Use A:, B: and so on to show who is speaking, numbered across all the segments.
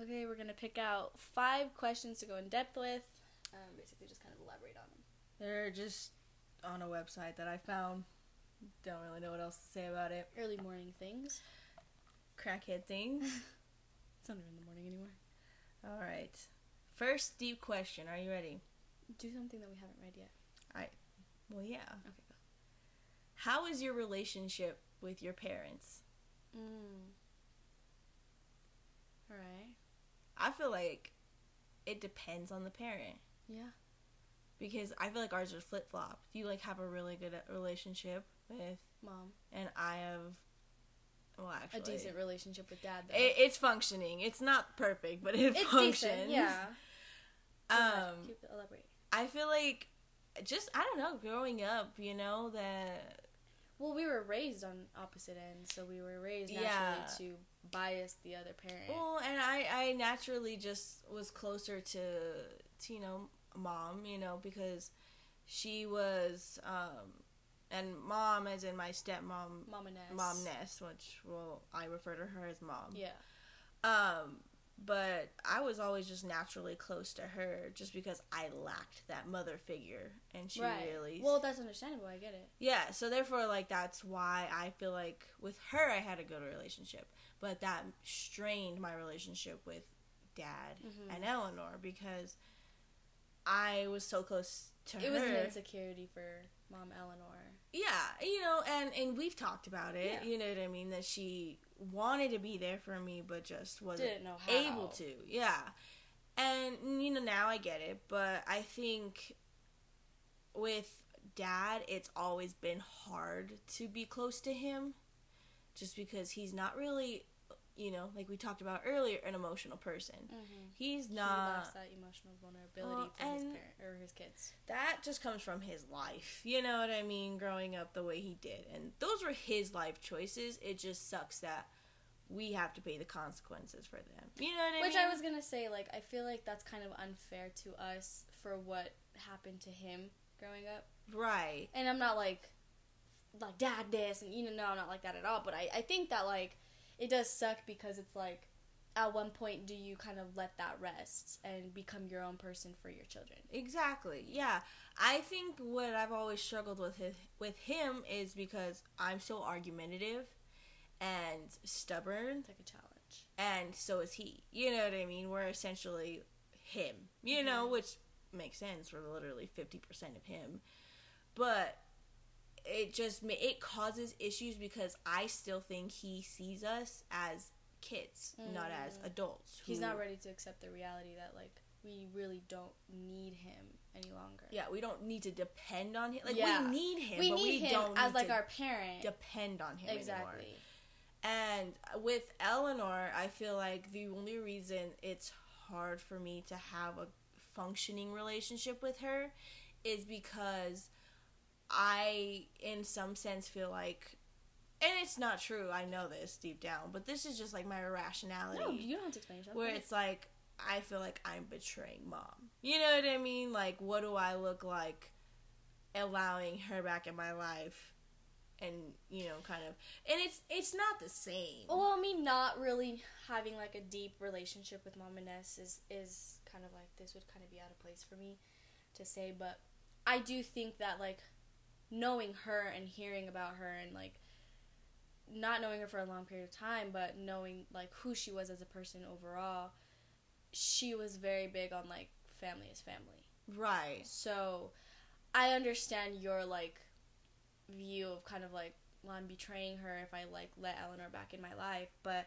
A: Okay, we're gonna pick out five questions to go in depth with. Um, basically, just kind of elaborate on them.
B: They're just on a website that I found. Don't really know what else to say about it.
A: Early morning things.
B: Crackhead things.
A: It's not even the morning anymore.
B: All right. First deep question. Are you ready?
A: Do something that we haven't read yet. Alright.
B: Well, yeah.
A: Okay, go.
B: How is your relationship with your parents?
A: Mm. All right.
B: I feel like it depends on the parent
A: Yeah.
B: because I feel like ours are flip flop. You like have a really good relationship with,
A: Mom.
B: and I have, well, actually,
A: A decent relationship with dad, though.
B: It, it's functioning. It's not perfect, but it
A: it's
B: functions.
A: decent. Yeah.
B: Um,
A: Keep elaborate.
B: I feel like just I don't know. Growing up, you know that
A: Well, we were raised on opposite ends, so we were raised naturally
B: Yeah.
A: to bias the other parent.
B: well, and I I naturally just was closer to to you know mom, you know because she was um and mom as in my stepmom
A: Mom Ness.
B: mom Ness, which well I refer to her as mom.
A: Yeah.
B: Um, but I was always just naturally close to her, just because I lacked that mother figure, and she
A: right.
B: really
A: Well, that's understandable. I get it.
B: yeah. So therefore, like that's why I feel like with her I had a good relationship, but that strained my relationship with dad
A: Mhm.
B: and Eleanor because I was so close to
A: It
B: her.
A: It was an insecurity for Mom Eleanor.
B: Yeah, you know, and and we've talked about it.
A: Yeah.
B: You know what I mean? That she wanted to be there for me, but just wasn't
A: Didn't know how.
B: able to. Yeah, and you know now I get it, but I think with dad, it's always been hard to be close to him, just because he's not really, you know, like we talked about earlier, an emotional person.
A: Mm-hmm.
B: He's
A: he
B: not.
A: lacks that emotional vulnerability
B: Well,
A: his
B: and-
A: parent or his kids.
B: that just comes from his life. You know what I mean? Growing up the way he did. And those were his life choices. It just sucks that we have to pay the consequences for them. You know what I
A: Which
B: mean?
A: Which I was gonna say, like, I feel like that's kind of unfair to us for what happened to him growing up.
B: Right.
A: And I'm not like, like dad this, and you know, no, I'm not like that at all. But I, I think that like, it does suck because it's like, at one point, do you kind of let that rest and become your own person for your children?
B: Exactly. Yeah. I think what I've always struggled with his, with him is because I'm so argumentative and stubborn
A: It's like a challenge.
B: and so is he. You know what I mean? We're essentially him. You know,
A: Mhm.
B: which makes sense. We're literally fifty percent of him, but it just it causes issues because I still think he sees us as kids, not as
A: Mm.
B: adults.
A: He's not ready to accept the reality that like we really don't need him any longer.
B: Yeah, we don't need to depend on him. Like
A: Yeah.
B: we need him,
A: we
B: but
A: need
B: we
A: him
B: don't
A: as like our parent.
B: depend on him anymore.
A: exactly.
B: And with Eleanor, I feel like the only reason it's hard for me to have a functioning relationship with her is because I, in some sense, feel like, and it's not true, I know this deep down, but this is just like my irrationality.
A: No, you don't have to explain yourself.
B: where it's like, I feel like I'm betraying mom. You know what I mean? Like, what do I look like allowing her back in my life? And you know, kind of, and it's it's not the same.
A: Well, I mean, not really having like a deep relationship with Mom and Ness is is kind of like this would kind of be out of place for me to say, but I do think that like knowing her and hearing about her and like not knowing her for a long period of time, but knowing like who she was as a person overall, she was very big on like family is family.
B: Right.
A: So I understand your like view of kind of like well, I'm betraying her if I like let Eleanor back in my life, but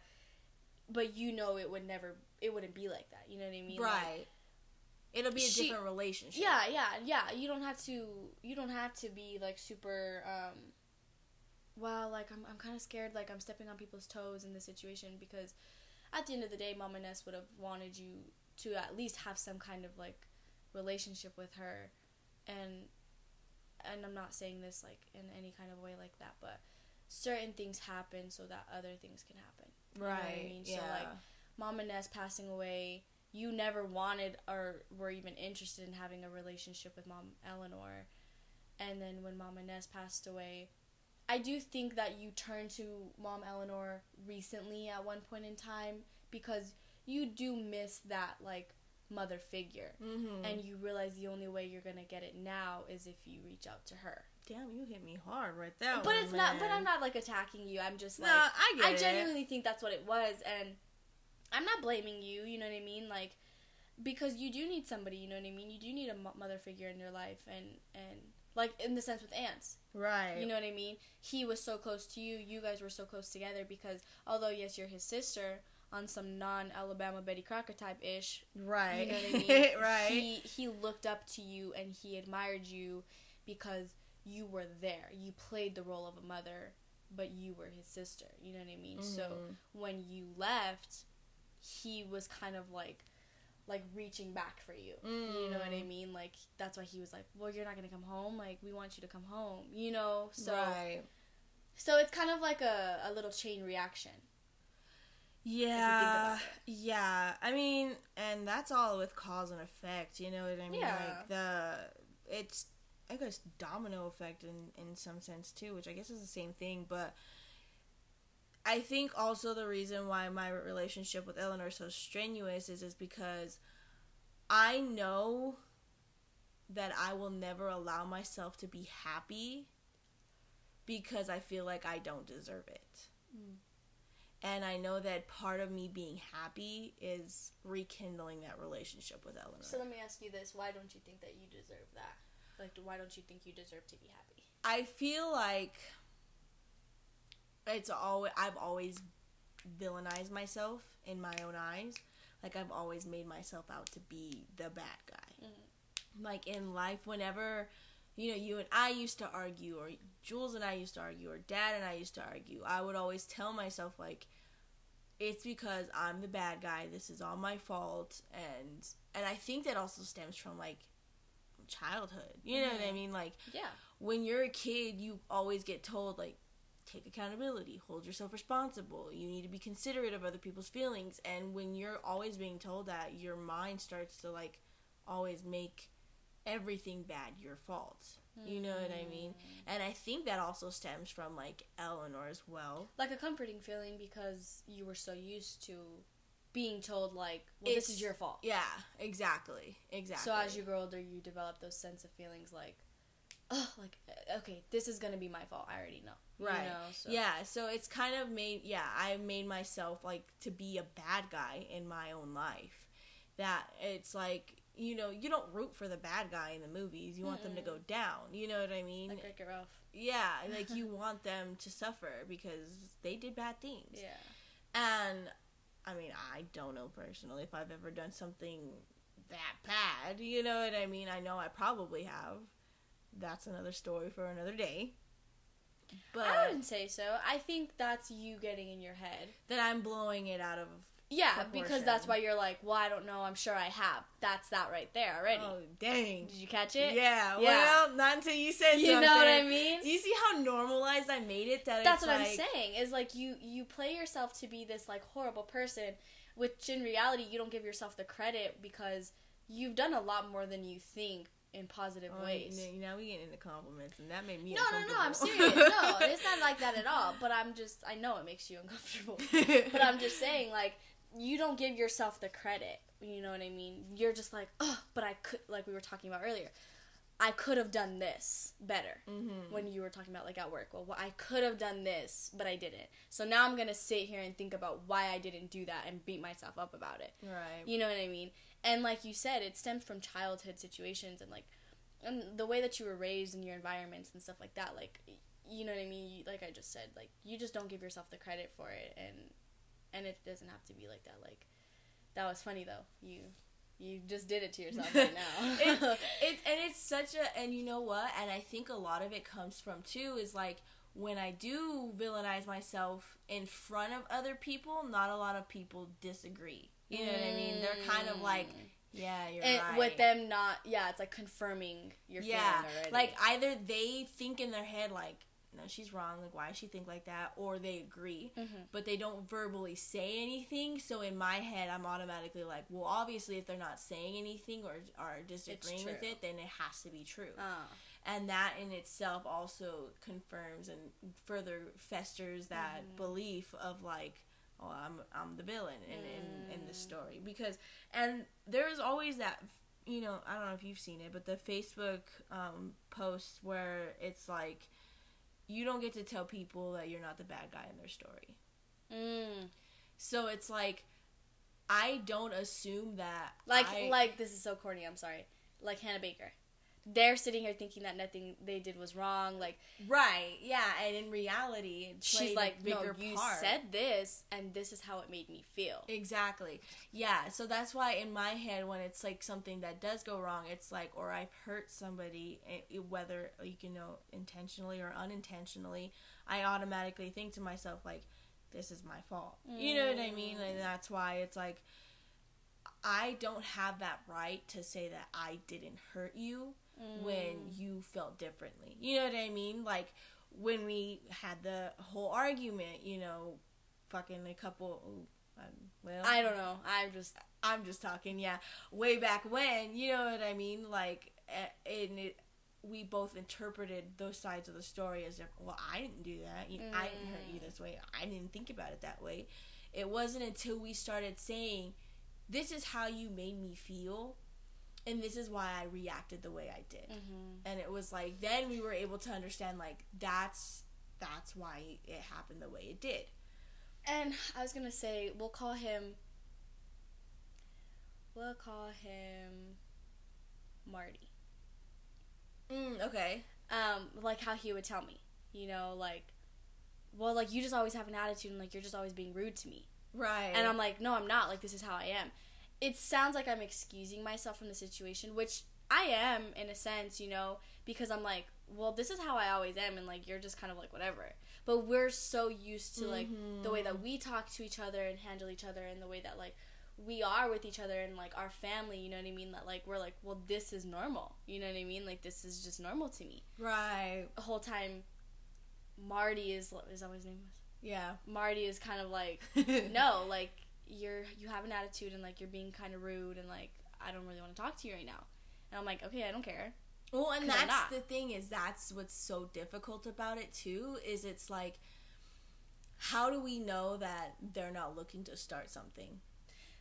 A: but you know it would never it wouldn't be like that. You know what I mean? Like,
B: Right. It'll be a
A: she-
B: different relationship.
A: yeah, yeah, yeah. You don't have to you don't have to be like super um well, like I'm I'm kind of scared like I'm stepping on people's toes in this situation because at the end of the day Mama Ness would have wanted you to at least have some kind of like relationship with her and and I'm not saying this like in any kind of way like that, but certain things happen so that other things can happen. you know what I
B: Right.
A: mean? So,
B: Yeah.
A: like, Mama Ness passing away, you never wanted or were even interested in having a relationship with Mom Eleanor. And then when Mama Ness passed away, I do think that you turned to Mom Eleanor recently at one point in time because you do miss that like mother figure,
B: Mm-hmm.
A: and you realize the only way you're gonna get it now is if you reach out to her.
B: Damn, you hit me hard right there.
A: but it's not. But I'm not like attacking you. I'm just
B: No,
A: like
B: I get
A: I
B: it.
A: genuinely think that's what it was, and I'm not blaming you. You know what I mean? Like because you do need somebody. You know what I mean? You do need a mother figure in your life, and and like in the sense with ants.
B: right.
A: You know what I mean? He was so close to you. You guys were so close together because although yes, you're his sister on some non-Alabama Betty Crocker type ish.
B: right.
A: You know what I mean?
B: right.
A: He he looked up to you and he admired you because you were there. You played the role of a mother, but you were his sister. You know what I mean? So
B: Mhm.
A: when you left, he was kind of like like reaching back for you. You know what I
B: Mm.
A: mean? Like that's why he was like, "Well, you're not going to come home. Like we want you to come home." You know? So
B: right.
A: so it's kind of like a, a little chain reaction.
B: Yeah, yeah. I mean, and that's all with cause and effect. You know what I mean?
A: Yeah.
B: Like the it's I guess domino effect in in some sense too, which I guess is the same thing. But I think also the reason why my relationship with Eleanor is so strenuous is is because I know that I will never allow myself to be happy because I feel like I don't deserve it.
A: Mm.
B: And I know that part of me being happy is rekindling that relationship with Eleanor.
A: So let me ask you this: Why don't you think that you deserve that? Like, why don't you think you deserve to be happy?
B: I feel like it's always I've always villainized myself in my own eyes. Like I've always made myself out to be the bad guy.
A: Mhm.
B: Like in life, whenever you know you and I used to argue, or Jules and I used to argue, or Dad and I used to argue, I would always tell myself like, it's because I'm the bad guy. This is all my fault, and and I think that also stems from like childhood. You know what I
A: Mhm.
B: mean? Like
A: Yeah.
B: when you're a kid, you always get told like take accountability, hold yourself responsible. You need to be considerate of other people's feelings. And when you're always being told that, your mind starts to like always make everything bad your fault. You know what I mean? Mm. And I think that also stems from like Eleanor as well.
A: Like a comforting feeling because you were so used to being told like, "Well, this is your fault."
B: Yeah, exactly. Exactly.
A: So as you grow older, you develop those sense of feelings like, "Oh, like uh, okay, this is gonna be my fault. I already know." You
B: Right.
A: know, so-
B: Yeah, so it's kind of made yeah, I made myself like to be a bad guy in my own life. That it's like, you know, you don't root for the bad guy in the movies. You want them to go down. You know what I mean?
A: Like It Ralph.
B: yeah, like you want them to suffer because they did bad things.
A: Yeah.
B: And I mean, I don't know personally if I've ever done something that bad. You know what I mean? I know I probably have. That's another story for another day. But
A: I wouldn't say so. I think that's you getting in your head.
B: that I'm blowing it out of.
A: Yeah, because that's why you're like, well, I don't know. I'm sure I have. That's that right there already.
B: Oh dang!
A: Did you catch it?
B: Yeah,
A: Yeah.
B: Well, not until you said
A: You
B: something.
A: know what I mean?
B: Do you see how normalized I made it? That
A: That's what
B: like,
A: I'm saying. Is like you you play yourself to be this like horrible person, which in reality you don't give yourself the credit because you've done a lot more than you think in positive
B: Oh,
A: ways.
B: You now we getting into compliments, and that made me.
A: No, no, no. I'm serious. No, it's not like that at all. But I'm just I know it makes you uncomfortable. but I'm just saying like you don't give yourself the credit. You know what I mean? You're just like, oh, but I could like we were talking about earlier. I could have done this better
B: Mhm.
A: when you were talking about like at work. Well, I could have done this, but I didn't. So now I'm gonna sit here and think about why I didn't do that and beat myself up about it.
B: Right.
A: You know what I mean? And like you said, it stems from childhood situations and like and the way that you were raised in your environments and stuff like that. Like you know what I mean? Like I just said, like you just don't give yourself the credit for it, and and it doesn't have to be like that. Like that was funny though. You you just did it to yourself right now.
B: it's, it, and it's such a and you know what and i think a lot of it comes from too is like when i do villainize myself in front of other people not a lot of people disagree you know what i mean they're kind of like yeah you're
A: and
B: right
A: with them not yeah, it's like confirming your
B: yeah
A: feeling already.
B: like either they think in their head like no she's wrong like why does she think like that or they agree
A: Mhm.
B: but they don't verbally say anything so in my head i'm automatically like well obviously if they're not saying anything or are disagreeing with it then it has to be true
A: Ah.
B: and that in itself also confirms and further festers that
A: Mhm.
B: belief of like oh I'm I'm the villain in in, in this story because and there's always that you know I don't know if you've seen it but the Facebook um, post where it's like you don't get to tell people that you're not the bad guy in their story.
A: Mm.
B: So it's like I don't assume that
A: Like
B: I-
A: like this is so corny. I'm sorry. Like Hannah Baker. They're sitting here thinking that nothing they did was wrong. Like
B: right yeah and in reality
A: she's like, no, you
B: part.
A: said this, and this is how it made me feel.
B: Exactly. Yeah. So that's why in my head, when it's like something that does go wrong, it's like, or I've hurt somebody, eh, whether like, you know intentionally or unintentionally, I automatically think to myself like, this is my fault. You know what I mean? And that's why it's like, I don't have that right to say that I didn't hurt you when you felt differently. You know what I mean? Like when we had the whole argument, you know, fucking a couple. Um, well,
A: I don't know. I'm just
B: I'm just talking, yeah, way back when, you know what I mean? Like, and it, we both interpreted those sides of the story as if, well, I didn't do that. You, I didn't hurt you this way. I didn't think about it that way. It wasn't until we started saying, this is how you made me feel, and this is why I reacted the way I did. And it was like, then we were able to understand, like, that's that's why it happened the way it did.
A: And I was gonna say we'll call him. We'll call him Marty.
B: Mm, okay.
A: Um, like how he would tell me, you know, like, well, like you just always have an attitude and like you're just always being rude to me.
B: Right.
A: And I'm like, no, I'm not. Like this is how I am. It sounds like I'm excusing myself from the situation, which I am in a sense, you know, because I'm like, well, this is how I always am, and like you're just kind of like whatever. But we're so used to like the way that mm-hmm. we talk to each other and handle each other, and the way that like we are with each other and like our family. You know what I mean? That like we're like, well, this is normal. You know what I mean? Like this is just normal to me.
B: right.
A: The whole time, Marty is is that what his name was?
B: Yeah.
A: Marty is kind of like no, like you're you have an attitude and like you're being kind of rude and like I don't really want to talk to you right now. And I'm like, okay, I don't care.
B: Well, and that's the thing is that's what's so difficult about it too is it's like how do we know that they're not looking to start something?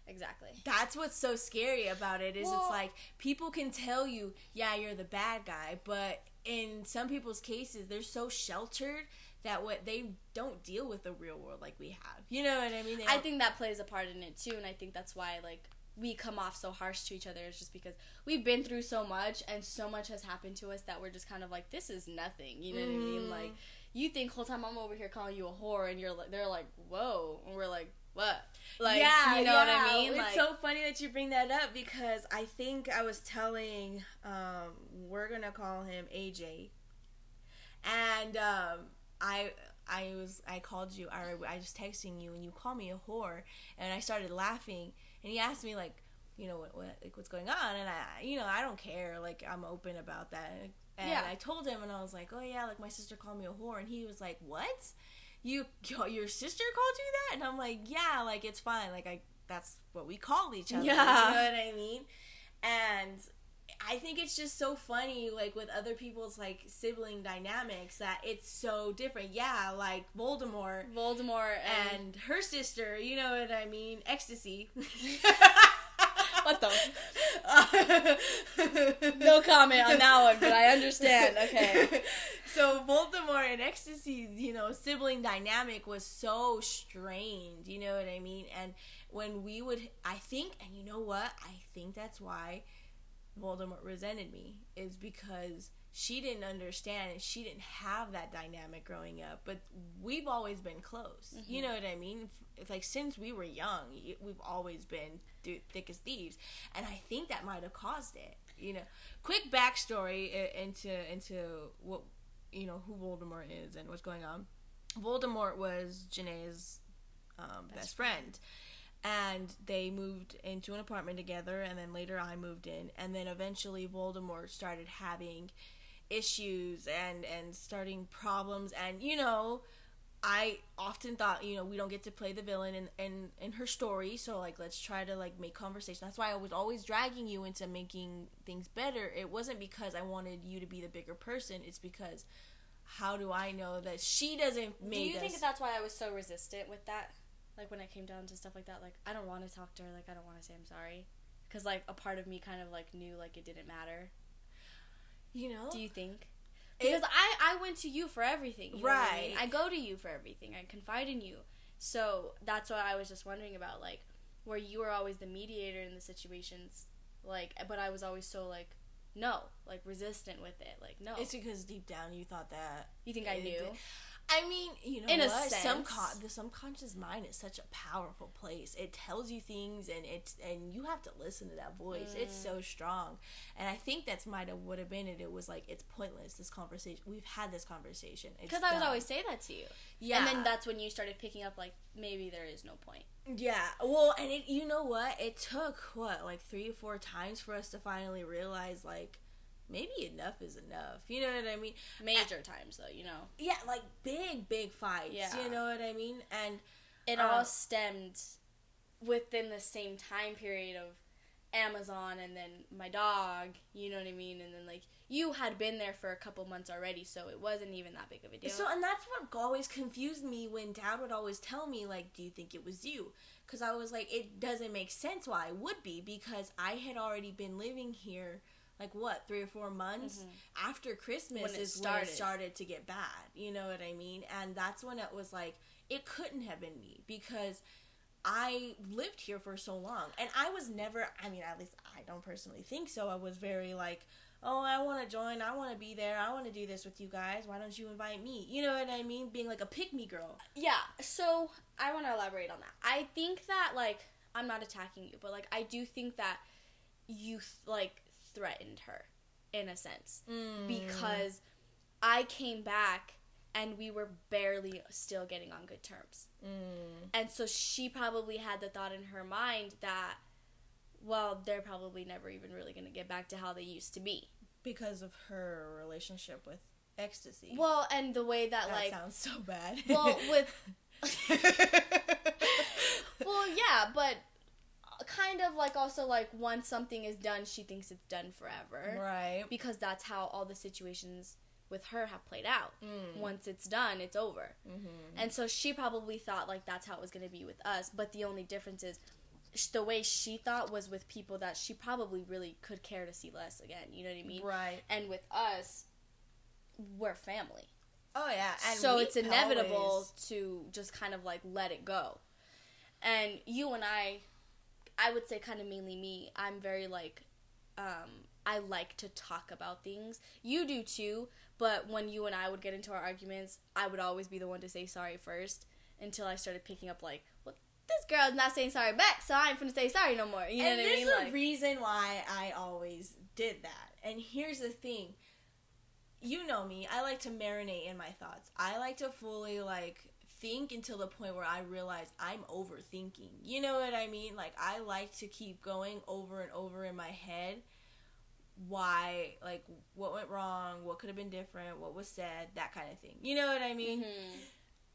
A: Exactly.
B: That's what's so scary about it is
A: Well-
B: it's like people can tell you, yeah, you're the bad guy, but in some people's cases they're so sheltered that what they don't deal with the real world like we have. You know what I mean?
A: I think that plays a part in it too, and I think that's why like we come off so harsh to each other. It's just because we've been through so much and so much has happened to us that we're just kind of like, this is nothing. You know what I mean?
B: Mhm.
A: Like you think whole time I'm over here calling you a whore, and you're like, they're like, whoa, and we're like, what? Like,
B: yeah,
A: you know what. I mean?
B: It's
A: Like,
B: so funny that you bring that up because I think I was telling, um, we're gonna call him AJ, and um, I. I was I called you I, I was texting you and you called me a whore and I started laughing and he asked me like you know what, what like what's going on and I you know I don't care like I'm open about that and
A: Yeah.
B: I told him and I was like oh yeah like my sister called me a whore and he was like what you your sister called you that and i'm like yeah like it's fine like i that's what we call each other
A: Yeah.
B: you know what i mean and i think it's just so funny like with other people's like sibling dynamics that it's so different yeah like voldemort
A: Voldemort and,
B: and her sister you know what i mean ecstasy
A: what the no comment on that one, but I understand. Okay.
B: so Voldemort and Ecstasy's, you know, sibling dynamic was so strained, you know what I mean? And when we would I think and you know what? I think that's why Voldemort resented me is because she didn't understand and she didn't have that dynamic growing up but we've always been close. You know what i mean? It's like since we were young we've always been th- thick as thieves. And i think that might have caused it you know. Quick backstory into into what you know who voldemort is and what's going on. Voldemort was Janae's um, best, friend and they moved into an apartment together and then later I moved in. And then eventually Voldemort started having issues and and starting problems. And you know I often thought you know we don't get to play the villain in in, in her story. So like let's try to like make conversation. That's why I was always dragging you into making things better. It wasn't because I wanted you to be the bigger person. It's because how do I know that she doesn't make
A: Do you
B: us
A: think that's why I was so resistant with that? Like when it came down to stuff like that, like I don't want to talk to her. Like I don't want to say I'm sorry, because like a part of me kind of like knew like it didn't matter.
B: You know,
A: Do you think? Because I I went to you for everything, you know what I, mean?
B: Right.
A: I go to you for everything. I confide in you, so that's what I was just wondering about, like where you were always the mediator in the situations, like but I was always so like no, like resistant with it, like no.
B: it's because deep down you thought that.
A: you think I
B: it
A: knew?
B: did- I mean, you know
A: In a
B: what? Some
A: sense.
B: the subconscious mind is such a powerful place. It tells you things, and it's and you have to listen to that voice. It's
A: Mm.
B: so strong, and I think that's might have would have been it. It was like it's pointless. This conversation, we've had this conversation.
A: Because I would always say that to you,
B: yeah,
A: and then that's when you started picking up like maybe there is no point.
B: yeah. Well, and it, you know what? It took what like three or four times for us to finally realize like maybe enough is enough. You know what I mean?
A: Major times though, you know.
B: Yeah, like big, big fights.
A: Yeah.
B: You know what I mean? And
A: it
B: Um,
A: all stemmed within the same time period of Amazon and then my dog, you know what I mean? And then like you had been there for a couple months already, so it wasn't even that big of a deal.
B: So, and that's what always confused me when Dad would always tell me, like, "Do you think it was you?" Because I was like, it doesn't make sense why it would be because I had already been living here, like what three or four months mm-hmm. after Christmas
A: When it
B: is when
A: started.
B: it started to get bad. You know what I mean? And that's when it was like, it couldn't have been me because. I lived here for so long, and I was never. I mean, at least I don't personally think so. I was very like, oh, I want to join. I want to be there. I want to do this with you guys. Why don't you invite me? You know what I mean? Being like a pick me girl.
A: yeah, so I want to elaborate on that. I think that like I'm not attacking you, but like I do think that you th- like threatened her in a sense
B: Mm.
A: because I came back and we were barely still getting on good terms.
B: Mm.
A: And so she probably had the thought in her mind that, well, they're probably never even really going to get back to how they used to be.
B: Because of her relationship with ecstasy.
A: Well, and the way that,
B: that
A: like,
B: sounds so bad.
A: well, with, well, yeah, but kind of like also like once something is done, she thinks it's done forever.
B: right.
A: Because that's how all the situations with her have played out.
B: Mm.
A: Once it's done, it's over.
B: Mm-hmm.
A: And so she probably thought like that's how it was going to be with us, but the only difference is the way she thought was with people that she probably really could care to see less again, you know what I mean?
B: Right.
A: And with us, we're family.
B: Oh yeah. And
A: so it's inevitable
B: always-
A: to just kind of like let it go. And you and I I would say kind of mainly me, I'm very like um I like to talk about things. You do too, but when you and I would get into our arguments, I would always be the one to say sorry first until I started picking up like, well, this girl's not saying sorry back, so I ain't finna say sorry no more. You know
B: and
A: what I
B: there's
A: mean?
B: a
A: Like,
B: reason why I always did that. And here's the thing. You know me. I like to marinate in my thoughts. I like to fully like think until the point where I realize I'm overthinking. You know what I mean? Like I like to keep going over and over in my head why like what went wrong, what could have been different, what was said, that kind of thing. You know what I mean?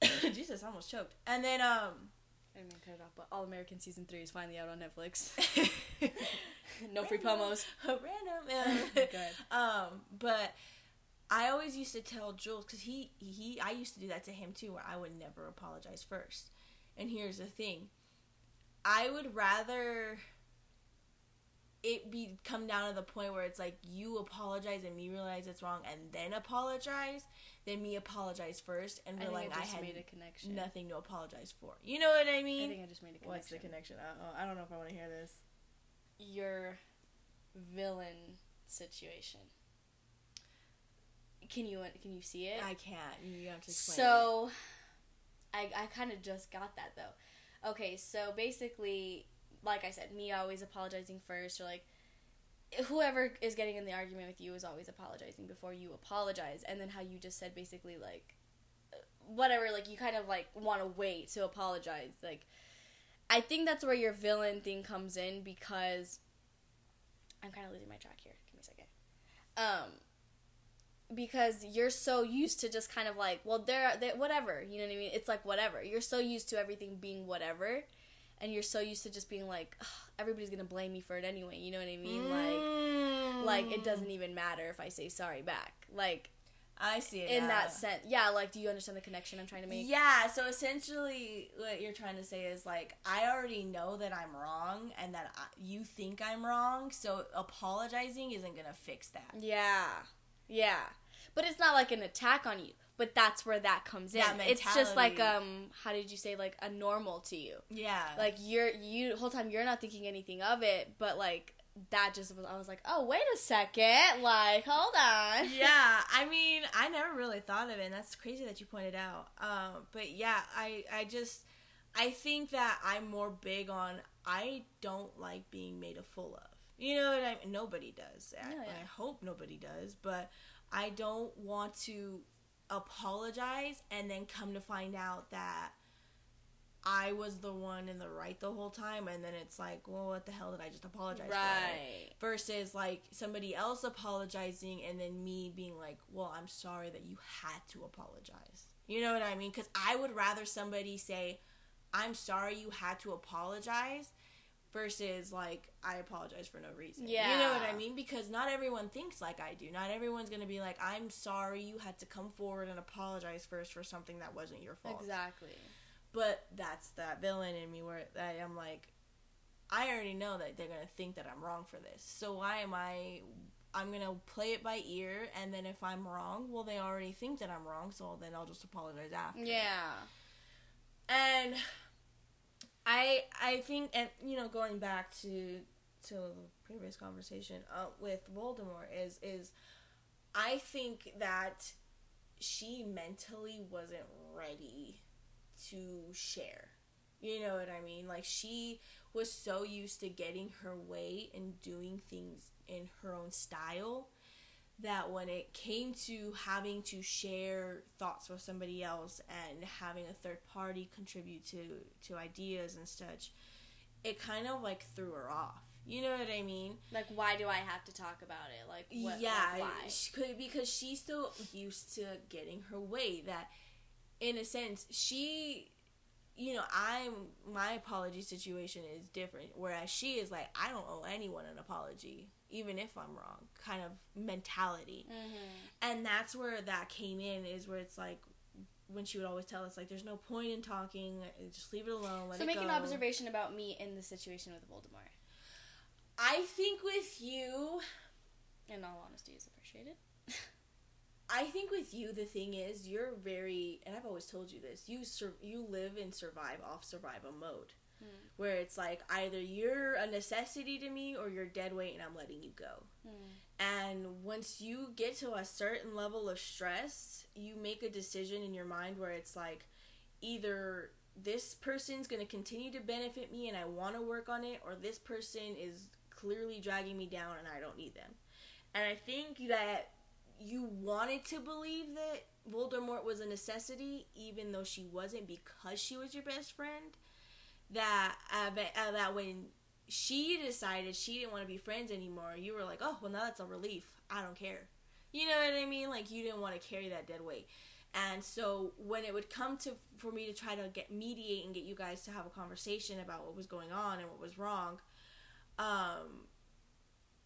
A: mhm.
B: Jesus, I almost choked. And then um
A: I didn't mean cut it off, but All American season three is finally out on Netflix. no free promos.
B: Random.
A: Ahead.
B: Um, but I always used to tell Jules because he he I used to do that to him too, where I would never apologize first. And here's the thing, I would rather it be come down to the point where it's like you apologize and me realize it's wrong and then apologize than me apologize first and
A: I think
B: realize
A: I
B: I, had
A: made a connection.
B: nothing to apologize for. You know what I mean?
A: I think I just made a connection.
B: What's the connection? I, oh, I don't know if I want to hear this.
A: Your villain situation. Can you can you see it?
B: I can't. You have to explain.
A: So, I I kind of just got that though. Okay, so basically, like I said, me always apologizing first, or like whoever is getting in the argument with you is always apologizing before you apologize, and then how you just said basically like whatever, like you kind of like want to wait to apologize, like. I think that's where your villain thing comes in because I'm kind of losing my track here. Give me a second. Um, because you're so used to just kind of like, well, they're, whatever, you know what I mean? It's like whatever. You're so used to everything being whatever, and you're so used to just being like, "Ugh, everybody's gonna blame me for it anyway. You know what I mean? Like,
B: Mm.
A: like it doesn't even matter if I say sorry back. Like,
B: I see it
A: in
B: now.
A: that sense. Yeah, like do you understand the connection I'm trying to make?
B: Yeah, so essentially, what you're trying to say is like, I already know that I'm wrong and that I, you think I'm wrong, so apologizing isn't gonna fix that.
A: Yeah. Yeah. But it's not like an attack on you. But that's where that comes in.
B: That
A: it's just like um how did you say like a normal to you.
B: Yeah.
A: Like you're you whole time you're not thinking anything of it, but like that just was I was like, "Oh, wait a second. Like, hold on."
B: yeah, I mean, I never really thought of it, and that's crazy that you pointed out. Um, but yeah, I, I just, I think that I'm more big on. I don't like being made a fool of. You know what I mean? Nobody does. I,
A: Yeah, yeah.
B: I hope nobody does, but I don't want to apologize and then come to find out that I was the one in the right the whole time, and then it's like, well, what the hell did I just apologize for?
A: Right.
B: versus like somebody else apologizing and then me being like, "Well, I'm sorry that you had to apologize." You know what I mean? Cuz I would rather somebody say, "I'm sorry you had to apologize." Versus like I apologize for no reason. Yeah. You know what I mean? Because not everyone thinks like I do. Not everyone's going to be like, "I'm sorry you had to come forward and apologize first for something that wasn't your fault."
A: Exactly.
B: But that's that villain in me where I am like, I already know that they're gonna think that I'm wrong for this. So why am I? I'm gonna play it by ear, and then if I'm wrong, well, they already think that I'm wrong, so then I'll just apologize after.
A: Yeah.
B: And I I think, and you know, going back to to the previous conversation uh, with Voldemort is is I think that she mentally wasn't ready to share. You know what I mean? Like she was so used to getting her way and doing things in her own style that when it came to having to share thoughts with somebody else and having a third party contribute to to ideas and such, it kind of like threw her off. You know what I mean?
A: Like, why do I have to talk about it? Like, what,
B: yeah,
A: like, why?
B: she could because she's still used to getting her way. That, in a sense, she, you know, I'm my apology situation is different. Whereas she is like, I don't owe anyone an apology, even if I'm wrong. Kind of mentality,
A: Mm-hmm.
B: and that's where that came in. Is where it's like. When she would always tell us, like, there's no point in talking, just leave it alone. Let
A: So
B: it
A: make
B: go.
A: an observation about me in the situation with Voldemort.
B: I think with you,
A: In all honesty, is appreciated.
B: I think with you, the thing is, you're very, and I've always told you this. You sur- you live in survive off survival mode,
A: Hmm.
B: where it's like either you're a necessity to me or you're dead weight, and I'm letting you go. And once you get to a certain level of stress, you make a decision in your mind where it's like, either this person's going to continue to benefit me and I want to work on it, or this person is clearly dragging me down and I don't need them. And I think that you wanted to believe that Voldemort was a necessity, even though she wasn't, because she was your best friend. That uh, uh, that when she decided she didn't want to be friends anymore, you were like, oh well, now that's a relief. I don't care. You know what I mean? Like you didn't want to carry that dead weight. And so when it would come to for me to try to get mediate and get you guys to have a conversation about what was going on and what was wrong, um,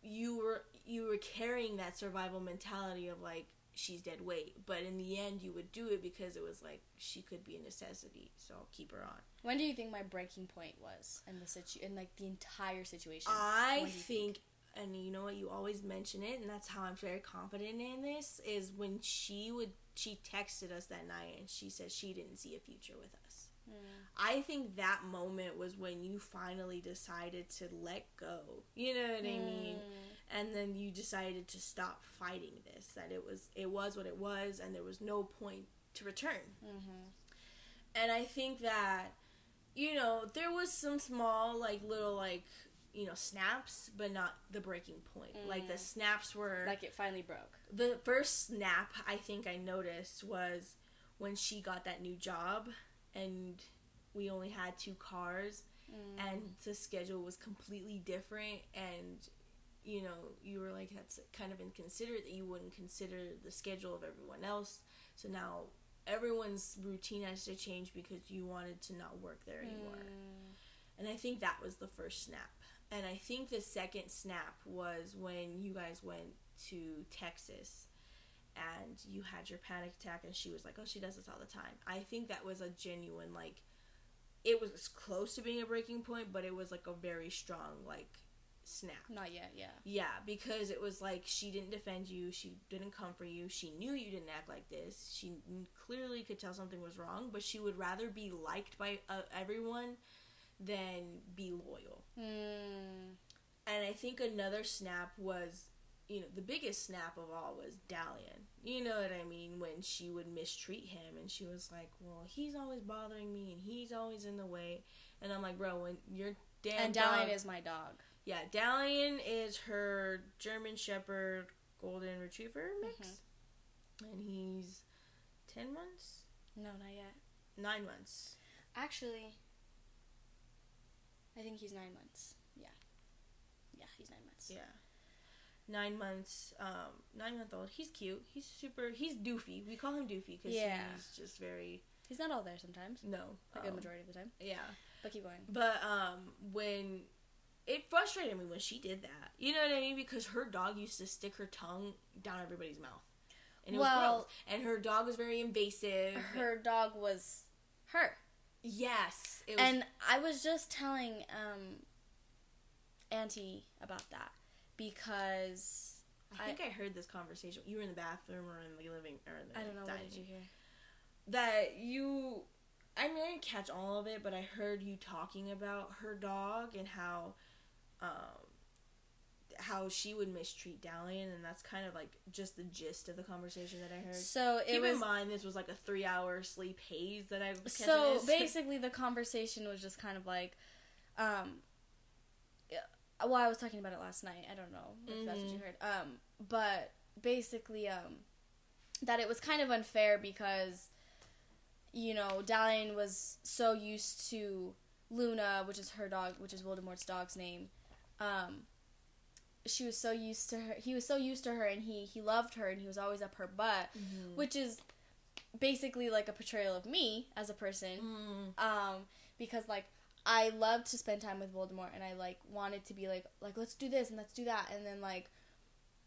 B: you were you were carrying that survival mentality of like she's dead weight, but in the end you would do it because it was like she could be a necessity, so I'll keep her on.
A: When do you think my breaking point was in the situ in like the entire situation?
B: I
A: you
B: think, and you know what, you always mention it, and that's how I'm very confident in this. Is when she would, she texted us that night, and she said she didn't see a future with us.
A: Mm.
B: I think that moment was when you finally decided to let go. You know what I mean?
A: Mm.
B: And then you decided to stop fighting this. That it was, it was what it was, and there was no point to return.
A: Mhm.
B: And I think that, you know, there was some small, like, little, like, you know, snaps, but not the breaking point. Like, the
A: Mm.
B: snaps were.
A: Like it finally broke.
B: the first snap I think I noticed was when she got that new job and we only had two cars
A: Mm.
B: and the schedule was completely different and you know you were like that's kind of inconsiderate that you wouldn't consider the schedule of everyone else so now everyone's routine has to change because you wanted to not work there anymore
A: Mm.
B: and I think that was the first snap. And I think the second snap was when you guys went to Texas and you had your panic attack and she was like, "Oh, she does this all the time." I think that was a genuine like it was close to being a breaking point, but it was like a very strong like snap.
A: Not yet, yeah.
B: Yeah, because it was like she didn't defend you, she didn't come for you, she knew you didn't act like this. She clearly could tell something was wrong, but she would rather be liked by uh, everyone than be loyal.
A: Mm.
B: And I think another snap was, you know, the biggest snap of all was Dalian. You know what I mean? When she would mistreat him and she was like, well, he's always bothering me and he's always in the way. And I'm like, bro, when you're damn
A: And
B: dog-
A: Dalian is my dog.
B: Yeah, Dalian is her German Shepherd Golden Retriever mix, and he's ten months,
A: No, not yet.
B: nine months.
A: Actually, I think he's nine months. Yeah. Yeah, he's nine months.
B: Yeah, nine months. Um, nine month old. He's cute. He's super. He's doofy. We call him doofy because
A: Yeah.
B: he's just very
A: He's not all there sometimes.
B: no.
A: Like a
B: um,
A: majority of the time.
B: Yeah,
A: But keep going.
B: but um, when it frustrated me when she did that. You know what I mean? Because her dog used to stick her tongue down everybody's mouth. And it was gross. And her dog was very invasive.
A: Her dog was her.
B: Yes. It was
A: And I was just telling um Auntie about that because
B: I think I, heard this conversation. You were in the bathroom or in the living or in the
A: I don't know what did you hear?
B: That you I mean I didn't catch all of it, but I heard you talking about her dog and how um how she would mistreat Dalian and that's kind of like just the gist of the conversation that I heard.
A: So it
B: Keep
A: was
B: in mind this was like a three hour sleep haze that I
A: so basically the conversation was just kind of like um well i was talking about it last night i don't know if that's what you
B: Mhm.
A: heard um but basically um that it was kind of unfair because you know Dalian was so used to luna which is her dog which is voldemort's dog's name um she was so used to her he was so used to her and he he loved her and he was always up her butt
B: Mhm.
A: which is basically like a portrayal of me as a person
B: Mm.
A: um because like I love to spend time with Voldemort and I like wanted to be like like let's do this and let's do that and then like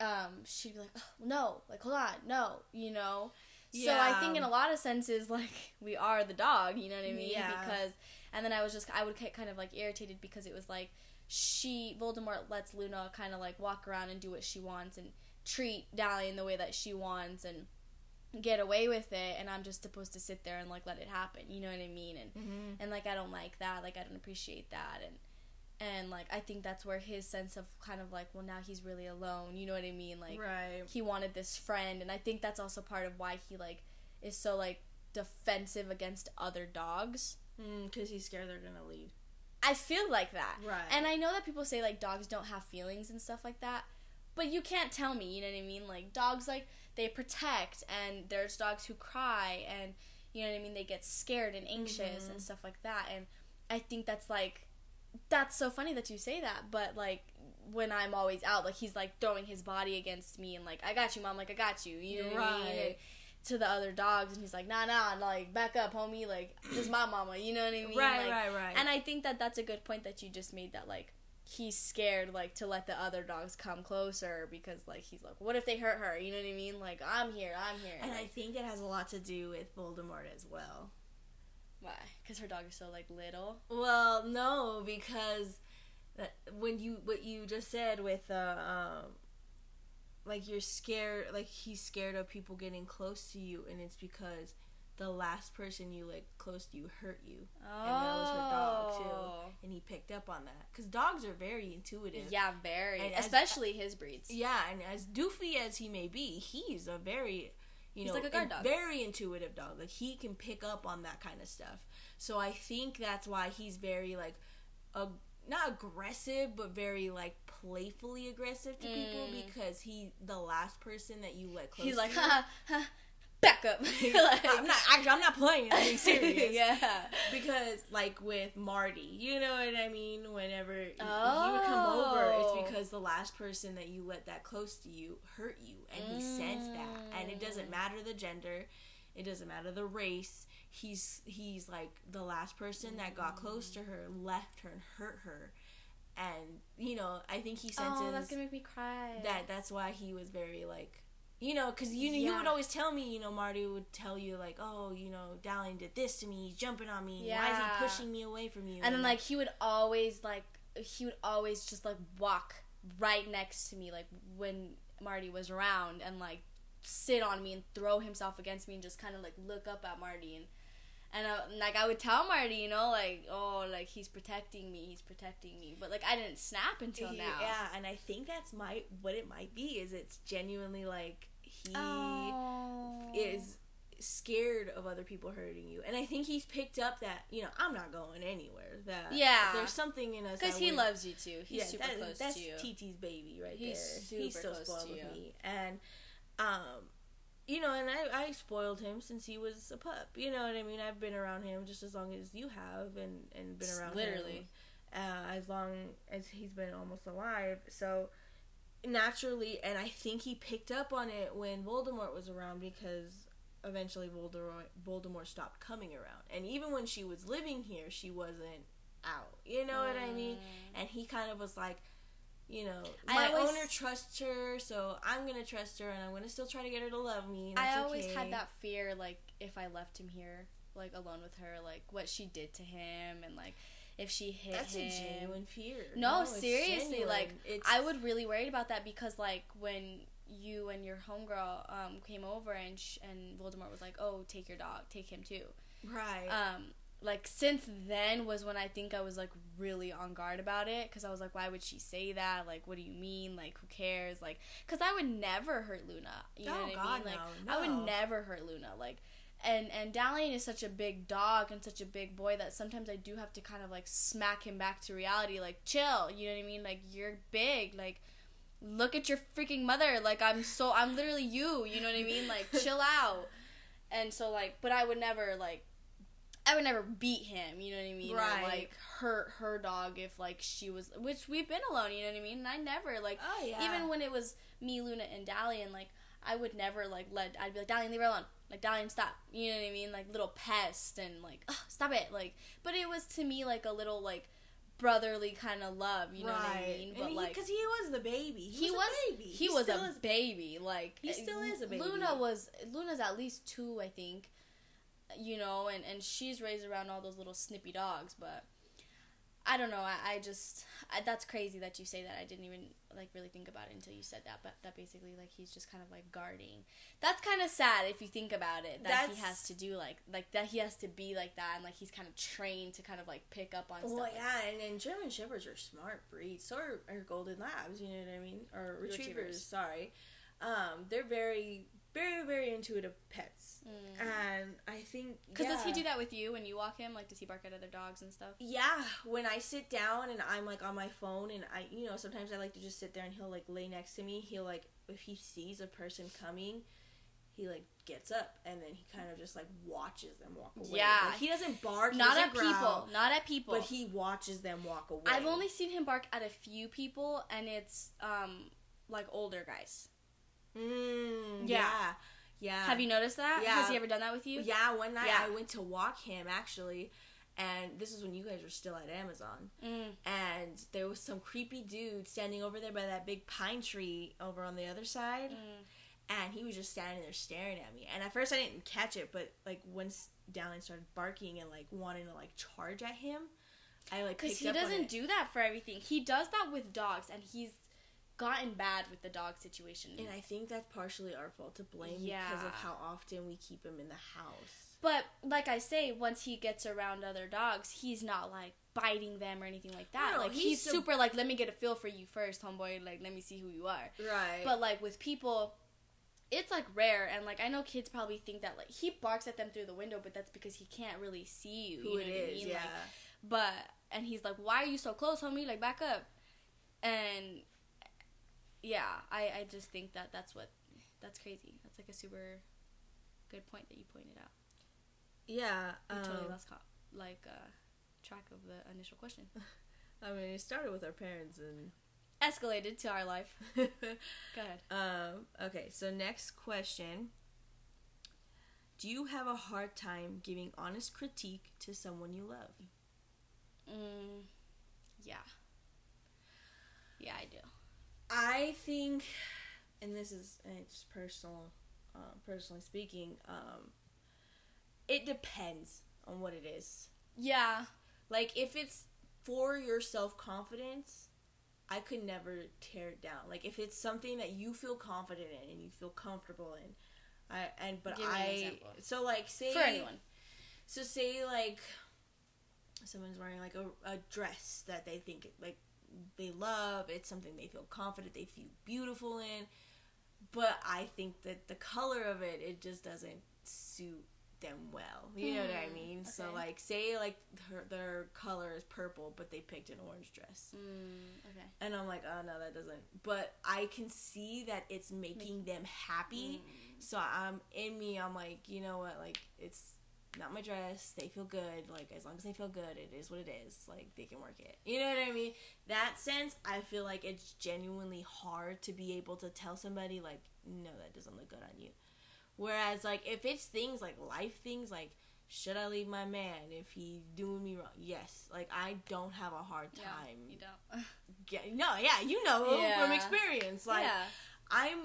A: um she'd be like oh, no like hold on no you know Yeah. so I think in a lot of senses like we are the dog you know what I mean
B: Yeah.
A: because and then I was just I would get kind of like irritated because it was like she Voldemort lets Luna kind of like walk around and do what she wants and treat Dalian the way that she wants and get away with it and I'm just supposed to sit there and like let it happen. You know what I mean? And
B: Mhm.
A: and like I don't like that. Like I don't appreciate that. And and like I think that's where his sense of kind of like well now he's really alone. You know what I mean? Like
B: right.
A: he wanted this friend. And I think that's also part of why he like is so like defensive against other dogs.
B: Because he's scared they're gonna lead.
A: I feel like that
B: Right.
A: and I know that people say like dogs don't have feelings and stuff like that but you can't tell me you know what I mean like dogs like they protect and there's dogs who cry and you know what I mean they get scared and anxious
B: Mhm.
A: and stuff like that and I think that's like that's so funny that you say that but like when I'm always out like he's like throwing his body against me and like I got you mom like I got you you know what I mean
B: Right.
A: and to the other dogs and he's like nah nah like back up homie like this is my mama you know what I mean?
B: Right,
A: Like,
B: right, right.
A: and I think that that's a good point that you just made that like he's scared like to let the other dogs come closer because like he's like what if they hurt her? You know what I mean? Like I'm here I'm here.
B: And I think it has a lot to do with Voldemort as well.
A: why? Because her dog is so like little?
B: Well, no, because that- when you what you just said with uh, um, like you're scared, like he's scared of people getting close to you, and it's because the last person you like close to you hurt you,
A: oh and
B: that was her dog, too. Oh. and he picked up on that because dogs are very intuitive.
A: yeah very
B: And as-
A: especially his breeds
B: Yeah, and as doofy as he may be, he's a very, you
A: He's
B: know,
A: like a
B: very intuitive dog. Like he can pick up on that kind of stuff. So I think that's why he's very like, a not aggressive, but very like playfully aggressive to people
A: Mm.
B: because he the last person that you let close.
A: he's like ha ha back up like,
B: I'm not actually. I'm not playing. I'm being serious.
A: yeah
B: Because like with Marty, you know what I mean. Whenever he would come over,
A: Oh.
B: it's because the last person that you let that close to you hurt you, and he sensed that. And it doesn't
A: Mm.
B: matter the gender, it doesn't matter the race. He's he's like the last person that got close to her, left her, and hurt her. And you know, I think he oh, senses
A: oh that's gonna make me cry
B: that. That's why he was very like, You know, because you you would always tell me, you know, Marty would tell you like, oh, you know, Dalian did this to me. He's jumping on me. Why is he pushing me away from you?
A: and then like he would always like he would always just like walk right next to me like when Marty was around and like sit on me and throw himself against me and just kind of like look up at Marty and and uh, like I would tell Marty, you know, like oh, like he's protecting me, he's protecting me, but like I didn't snap until now.
B: Yeah, and I think that's my what it might be is it's genuinely like he
A: Oh.
B: is scared of other people hurting you, and I think he's picked up that you know I'm not going anywhere. That
A: Yeah.
B: there's something in us
A: because he loves you too. He's
B: yeah,
A: super
B: that-
A: close
B: that's
A: to you.
B: TT's baby right
A: He's
B: there. He's so
A: close
B: spoiled
A: to
B: with me, and um, you know, and I I spoiled him since he was a pup. You know what I mean? I've been around him just as long as you have, and and been around
A: Literally.
B: him, uh, as long as he's been almost alive. So naturally, and I think he picked up on it when Voldemort was around because eventually Voldemort Voldemort stopped coming around, and even when she was living here, she wasn't out. You know what I mean? and he kind of was like, you know, my
A: always-
B: owner trusts her, so I'm gonna trust her, and I'm gonna still try to get her to love me.
A: I always
B: okay.
A: had that fear, like if I left him here, like alone with her, like what she did to him, and like if she hit
B: That's
A: him.
B: a genuine fear.
A: No,
B: it's
A: seriously, like
B: it's,
A: I would really worried about that because like when you and your homegirl um, came over and sh- and Voldemort was like, "Oh, take your dog, take him too."
B: right.
A: Um, like since then was when I think I was like really on guard about it because I was like, why would she say that? Like, what do you mean? Like, who cares? Like, because I would never hurt Luna. You know
B: Oh,
A: what I
B: God,
A: mean? Like,
B: no,
A: I would never hurt Luna. Like, and and Dalian is such a big dog and such a big boy that sometimes I do have to kind of like smack him back to reality. Like, chill. You know what I mean? Like, you're big. Like. Look at your freaking mother. Like I'm so I'm literally you. You know what I mean? Like chill out. And so like, but I would never like I would never beat him, you know what I mean?
B: Right.
A: Or like hurt her dog if like she was which we've been alone, you know what I mean? And I never like
B: oh yeah.
A: even when it was me, Luna and Dalian, like I would never like let I'd be like, Dalian, leave her alone. Like Dalian, stop. You know what I mean? Like little pest and like, stop it. Like but it was to me like a little like brotherly kind of love, you know what I mean? But like
B: because he, was the baby, he,
A: he
B: was,
A: was
B: a baby.
A: he was
B: still
A: a baby. Like
B: He eh, still is a baby.
A: Luna was Luna's at least two, I think. You know, and and she's raised around all those little snippy dogs, but I don't know. I, I just I, that's crazy that you say that. I didn't even like really think about it until you said that. But that basically like he's just kind of like guarding. That's kind of sad if you think about it. That he has to do like like that. He has to be like that, and like he's kind of trained to kind of like pick up on stuff.
B: Well,
A: like
B: yeah, and, and German Shepherds are smart breeds. So are, are Golden Labs, you know what I mean? Or retrievers,
A: Retrievers.
B: sorry. Um, they're very, very, very intuitive pets.
A: Mm.
B: And I think.
A: Because does he do that with you when you walk him? Like, does he bark at other dogs and stuff?
B: Yeah, when I sit down and I'm like on my phone and I, you know, sometimes I like to just sit there and he'll like lay next to me. He'll like, if he sees a person coming, he like gets up and then he kind of just like watches them walk away.
A: Yeah.
B: Like, he doesn't bark.
A: Not
B: doesn't
A: at people. Not at people.
B: But he watches them walk away.
A: I've only seen him bark at a few people, and it's um like older guys.
B: Mm,
A: Yeah.
B: yeah. Yeah.
A: Have you noticed that?
B: Yeah.
A: Has he ever done that with you?
B: Yeah, one night
A: Yeah.
B: I went to walk him actually, and this is when you guys were still at Amazon.
A: Mm.
B: And there was some creepy dude standing over there by that big pine tree over on the other side,
A: Mm.
B: and he was just standing there staring at me. And at first I didn't catch it, but like once Dallin started barking and like wanting to like charge at him, I like
A: Because he doesn't do that for everything. He does that with dogs, and he's gotten bad with the dog situation.
B: And I think that's partially our fault to blame because of how often we keep him in the house.
A: but like I say, once he gets around other dogs, he's not like biting them or anything like that.
B: No,
A: like
B: he's
A: he's,
B: so-
A: super like, let me get a feel for you first, homeboy. Like let me see who you are.
B: Right.
A: But like with people, it's like rare, and like I know kids probably think that like he barks at them through the window, but that's because he can't really see you.
B: who
A: you know
B: it
A: what I mean?
B: yeah.
A: Like, but and he's like, "Why are you so close, homie? Like back up." And yeah, I I just think that that's what that's crazy. That's like a super good point that you pointed out.
B: yeah.
A: We totally
B: um,
A: lost like uh, track of the initial question.
B: I mean, it started with our parents and.
A: Escalated to our life. Go ahead.
B: um, okay, so next question. Do you have a hard time giving honest critique to someone you love?
A: Mm, yeah. Yeah, I do.
B: I think and this is it's personal, uh, personally speaking, um, it depends on what it is.
A: Yeah.
B: Like if it's for your self confidence, I could never tear it down. Like if it's something that you feel confident in and you feel comfortable in, I and but
A: an
B: I
A: example.
B: so like say
A: For anyone.
B: So say like someone's wearing like a, a dress that they think like they love. It's something they feel confident, they feel beautiful in. But I think that the color of it, it just doesn't suit them well. You know what I
A: Hmm,
B: mean? So like say like her, their color is purple, but they picked an orange dress.
A: Mm, okay.
B: And I'm like, oh no, that doesn't. But I can see that it's making them happy.
A: Mm.
B: So I'm in me. I'm like, you know what? Like it's not my dress. They feel good. Like as long as they feel good, it is what it is. Like they can work it. You know what I mean? That sense, I feel like it's genuinely hard to be able to tell somebody like, no, that doesn't look good on you. Whereas like if it's things like life things like. Should I leave my man if he's doing me wrong? Yes. Like I don't have a hard
A: Yeah,
B: time.
A: you don't.
B: Get, no, yeah, you know from experience. Like
A: yeah.
B: I'm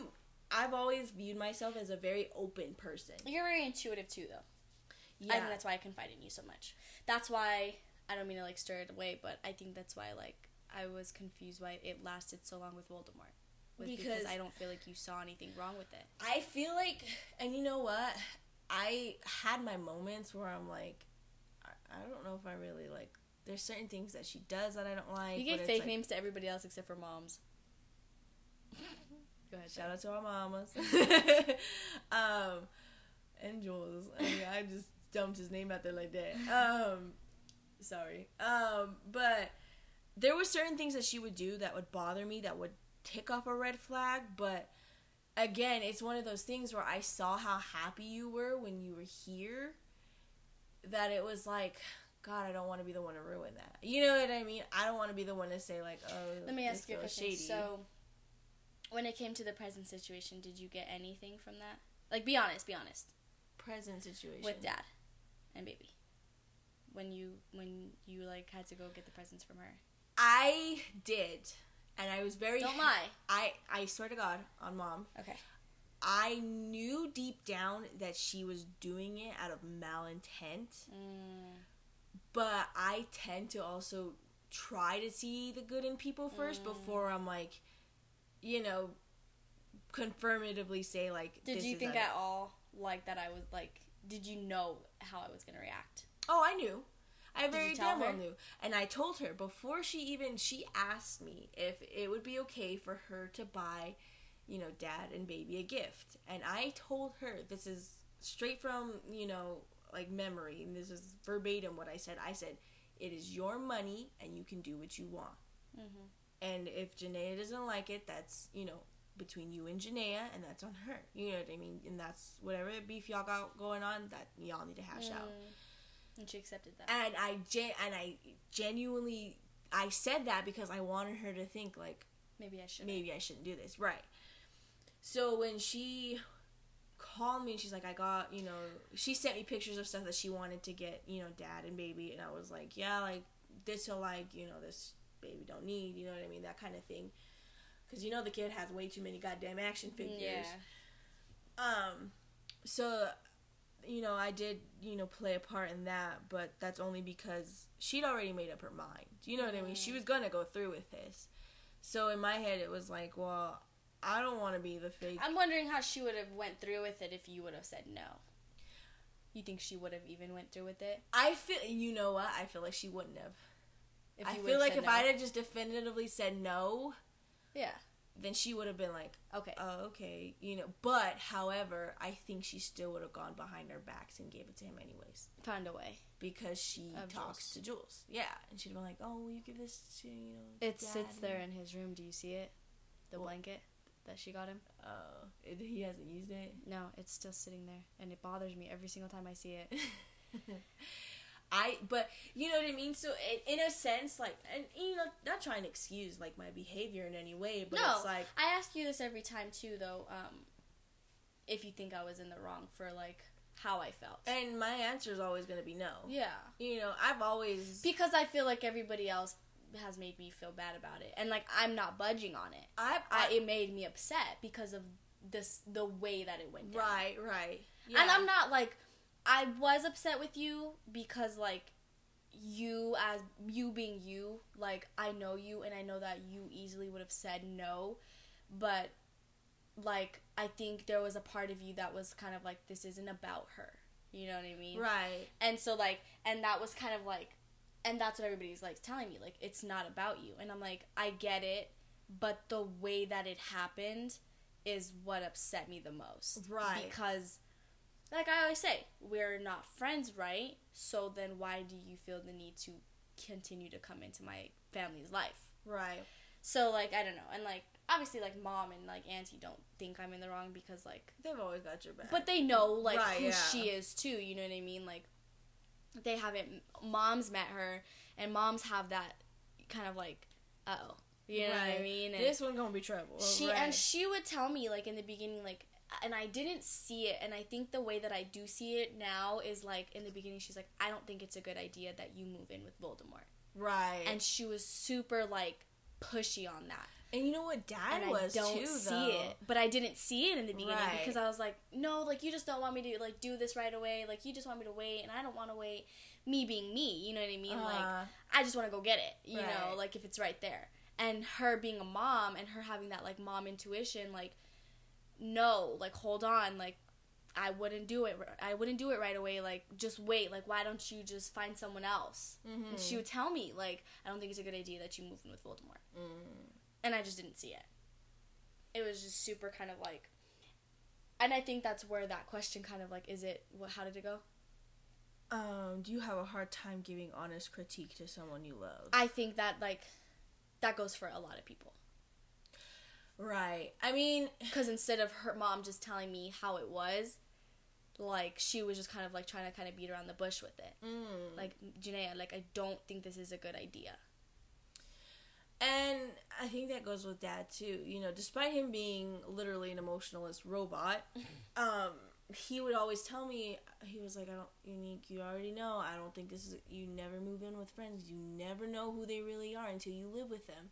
B: I've always viewed myself as a very open person.
A: You're very intuitive too, though.
B: Yeah.
A: I think that's why I confide in you so much. That's why I don't mean to like stir it away, but I think that's why like I was confused why it lasted so long with Voldemort. Because,
B: Because-
A: I don't feel like you saw anything wrong with it.
B: I feel like, and you know what? I had my moments where I'm like, I, I don't know if I really like. There's certain things that she does that I don't like.
A: You gave fake
B: like-
A: names to everybody else except for moms. Go ahead.
B: Shout out to our mamas. um, and Jules. I mean, I just dumped his name out there like that. Um, sorry. Um, but there were certain things that she would do that would bother me, that would tick off a red flag. But again, it's one of those things where I saw how happy you were when you were here. That it was like. God, I don't want to be the one to ruin that. You know what I mean? I don't want to be the one to say like, "Oh,
A: Let me ask you a question.
B: shady.
A: So, when it came to the present situation, did you get anything from that? Like, be honest. Be honest.
B: present situation
A: With dad and baby. When you when you like had to go get the presents from her.
B: I did, and I was very.
A: Don't lie.
B: I I swear to God on mom,
A: Okay.
B: I knew deep down that she was doing it out of malintent,
A: Mm,
B: but I tend to also try to see the good in people first
A: Mm.
B: before I'm like, you know, confirmatively say like.
A: did you think at all like that I was like? Did you know how I was gonna react?
B: Oh, I knew. I very damn well knew. And I told her before she even she asked me if it would be okay for her to buy, you know, dad and baby a gift. And I told her this is straight from, you know, like memory and this is verbatim what I said. I said, It is your money and you can do what you want.
A: Mm-hmm.
B: And if Janaea doesn't like it, that's, you know, between you and Janaea and that's on her. You know what I mean? And that's whatever beef y'all got going on that y'all need to hash out
A: Mm. And she accepted that.
B: and I gen- and I genuinely I said that because I wanted her to think like
A: Maybe I should.
B: maybe I shouldn't do this right. So when she called me and she's like I got you know she sent me pictures of stuff that she wanted to get you know dad and baby and I was like yeah like this he'll like you know this baby don't need you know what I mean that kind of thing because you know the kid has way too many goddamn action figures.
A: Yeah.
B: Um, so, you know, I did, you know, play a part in that, but that's only because she'd already made up her mind. You know what I mean? She was gonna go through with this. So in my head, it was like, well, I don't want to be the fake.
A: I'm wondering how she would have went through with it if you would have said no. You think she would have even went through with it?
B: I feel, you know what? I feel like she wouldn't have. I feel like if
A: no?
B: I'd have just definitively said no,
A: Yeah.
B: then she would have been like,
A: Okay.
B: oh, okay, you know. But, however, I think she still would have gone behind our backs and gave it to him anyways.
A: Found a way.
B: because she
A: Of
B: talks
A: Jules.
B: to Jules. Yeah, and she'd be like, "Oh, will you give this to you know?"
A: It
B: Dad?"
A: sits there in his room. Do you see it? The
B: What?
A: blanket that she got him?
B: Uh, he hasn't used it.
A: No, it's still sitting there, and it bothers me every single time I see it.
B: I, but you know what I mean. So in, in a sense, like, and you know, not trying to excuse like my behavior in any way, but
A: no,
B: it's like,
A: I ask you this every time too, though. Um, if you think I was in the wrong for like how I felt,
B: and my answer is always going to be no.
A: yeah,
B: You know, I've always,
A: because I feel like everybody else has made me feel bad about it, and like I'm not budging on it.
B: I,
A: I it made me upset because of this the way that it went down.
B: right, right.
A: And I'm not like I was upset with you because like you as you being you, like I know you and I know that you easily would have said no, but like I think there was a part of you that was kind of like this isn't about her. You know what I mean?
B: right.
A: And so like and that was kind of like and that's what everybody's like telling me like it's not about you. And I'm like I get it, but the way that it happened is what upset me the most.
B: Right.
A: Because like I always say, we're not friends, right? So then why do you feel the need to continue to come into my family's life?
B: Right.
A: So like I don't know. And like obviously like mom and like auntie don't think I'm in the wrong because like
B: They've always got your back.
A: but they know like
B: Right,
A: who
B: yeah.
A: she is too you know what i mean like they haven't moms met her and moms have that kind of like oh you know what i mean and
B: this one gonna be trouble.
A: she
B: right.
A: and she would tell me like in the beginning like and i didn't see it and i think the way that i do see it now is like in the beginning she's like i don't think it's a good idea that you move in with voldemort
B: right.
A: and she was super like pushy on that
B: and you know what dad
A: and
B: was
A: I don't
B: too,
A: see
B: though.
A: it. But I didn't see it in the beginning
B: Right.
A: because I was like, no, like you just don't want me to like do this right away. Like you just want me to wait, and I don't want to wait. Me being me, you know what I mean? like
B: Uh,
A: I just want to go get it, you know, like if it's right there. And her being a mom and her having that like mom intuition, like no, like hold on, like I wouldn't do it. I wouldn't do it right away. Like just wait. Like why don't you just find someone else?
B: mhm.
A: And she would tell me like I don't think it's a good idea that you move in with Voldemort
B: Mm.
A: and I just didn't see it. It was just super kind of like, and I think that's where that question kind of like, is it what? How did it go?
B: Um, do you have a hard time giving honest critique to someone you love?
A: I think that like, that goes for a lot of people.
B: Right. I mean,
A: Because instead of her mom just telling me how it was, like she was just kind of like trying to kind of beat around the bush with it.
B: mm.
A: Like Janaea, like I don't think this is a good idea.
B: And I think that goes with dad too. You know, despite him being literally an emotionalist robot, um, he would always tell me he was like, "I don't, unique. You already know. I don't think this is. You never move in with friends. You never know who they really are until you live with them."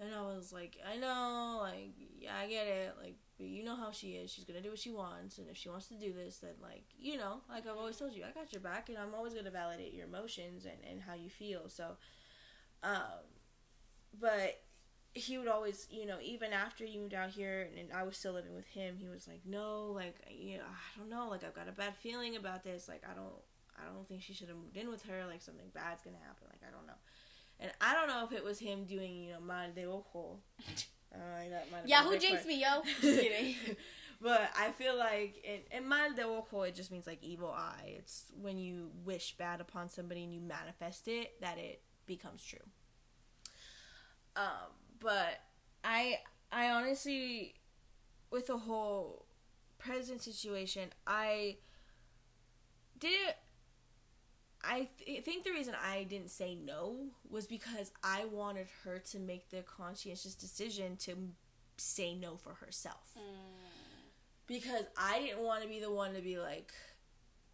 B: And I was like, "I know. Like, yeah, I get it. Like, you know how she is. She's gonna do what she wants, and if she wants to do this, then like, you know, like I've always told you, I got your back, and I'm always gonna validate your emotions and and how you feel. So, um." but he would always, you know, even after you moved out here and, and I was still living with him, he was like, "No, like, you know, I don't know, like, I've got a bad feeling about this. Like, I don't, I don't think she should have moved in with her. Like, something bad's gonna happen. Like, I don't know." And I don't know if it was him doing, you know, mal de ojo. Uh, that
A: Yeah, who jinxed
B: part.
A: me, yo? Just kidding.
B: but I feel like in, in mal de ojo, it just means like evil eye. It's when you wish bad upon somebody and you manifest it that it becomes true. Um, but I I honestly, with the whole present situation, I didn't. I th- think the reason I didn't say no was because I wanted her to make the conscientious decision to say no for herself. Because I didn't want to be the one to be like,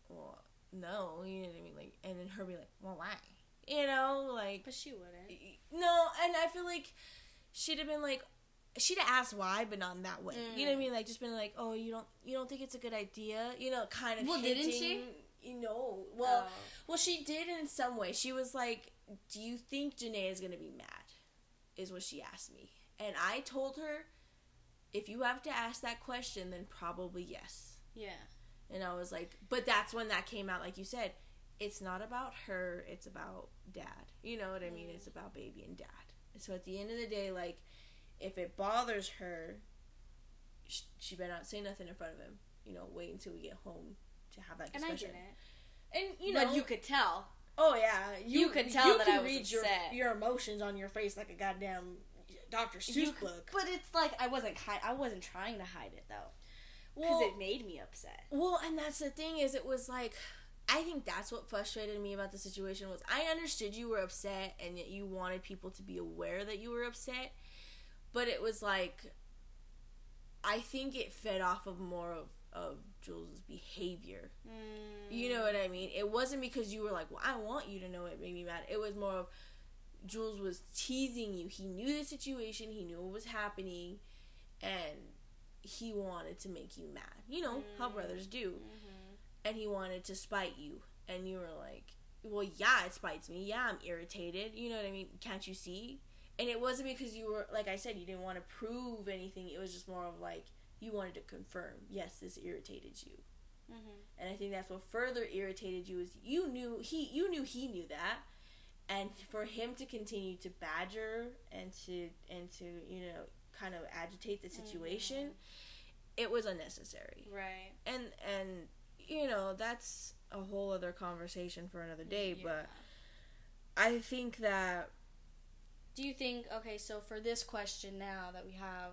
B: well, no, you know what I mean? Like, and then her be like, well, why? You know, like,
A: But she wouldn't.
B: no, and I feel like she'd have been like, she'd have asked why, but not in that way. You know what I
A: Mm.
B: mean? Like, just been like, oh, you don't, you don't think it's a good idea? You know, kind of.
A: Well, didn't she?
B: Know, well,
A: Oh.
B: well, she did in some way. She was like, "Do you think Janae is gonna be mad?" Is what she asked me, and I told her, "If you have to ask that question, then probably yes."
A: yeah.
B: And I was like, "But that's when that came out, like you said. It's not about her. It's about dad. You know what I mean? It's mm. about baby and dad. So at the end of the day, like, if it bothers her, sh- she better not say nothing in front of him. You know, wait until we get home to have that
A: And I
B: discussion.
A: didn't.
B: And you know,
A: but you could tell.
B: Oh yeah,
A: You could tell that
B: can
A: I was
B: read your
A: upset.
B: your emotions on your face like a goddamn Dr. Seuss
A: You-
B: book.
A: But it's like I wasn't ki- I wasn't trying to hide it though, because
B: Well,
A: it made me upset.
B: well, and that's the thing is, it was like, I think that's what frustrated me about the situation was I understood you were upset and that you wanted people to be aware that you were upset, but it was like, I think it fed off of more of of Jules' behavior. You mm. know what I mean? It wasn't because you were like, well, I want you to know it made me mad. It was more of Jules was teasing you. He knew the situation, he knew what was happening, and he wanted to make you mad. You know how mm. brothers do. Mm-hmm. And he wanted to spite you. And you were like, well, yeah, it spites me. Yeah, I'm irritated. You know what I mean? Can't you see? And it wasn't because you were, like I said, you didn't want to prove anything. It was just more of like, you wanted to confirm, yes, this irritated you.
A: Mm-hmm.
B: And I think that's what further irritated you is you knew he you knew he knew that, and for him to continue to badger and to and to you know kind of agitate the situation, it was unnecessary.
A: Right.
B: And and you know that's a whole other conversation for another day. But I think that
A: Do you think okay, so for this question now that we have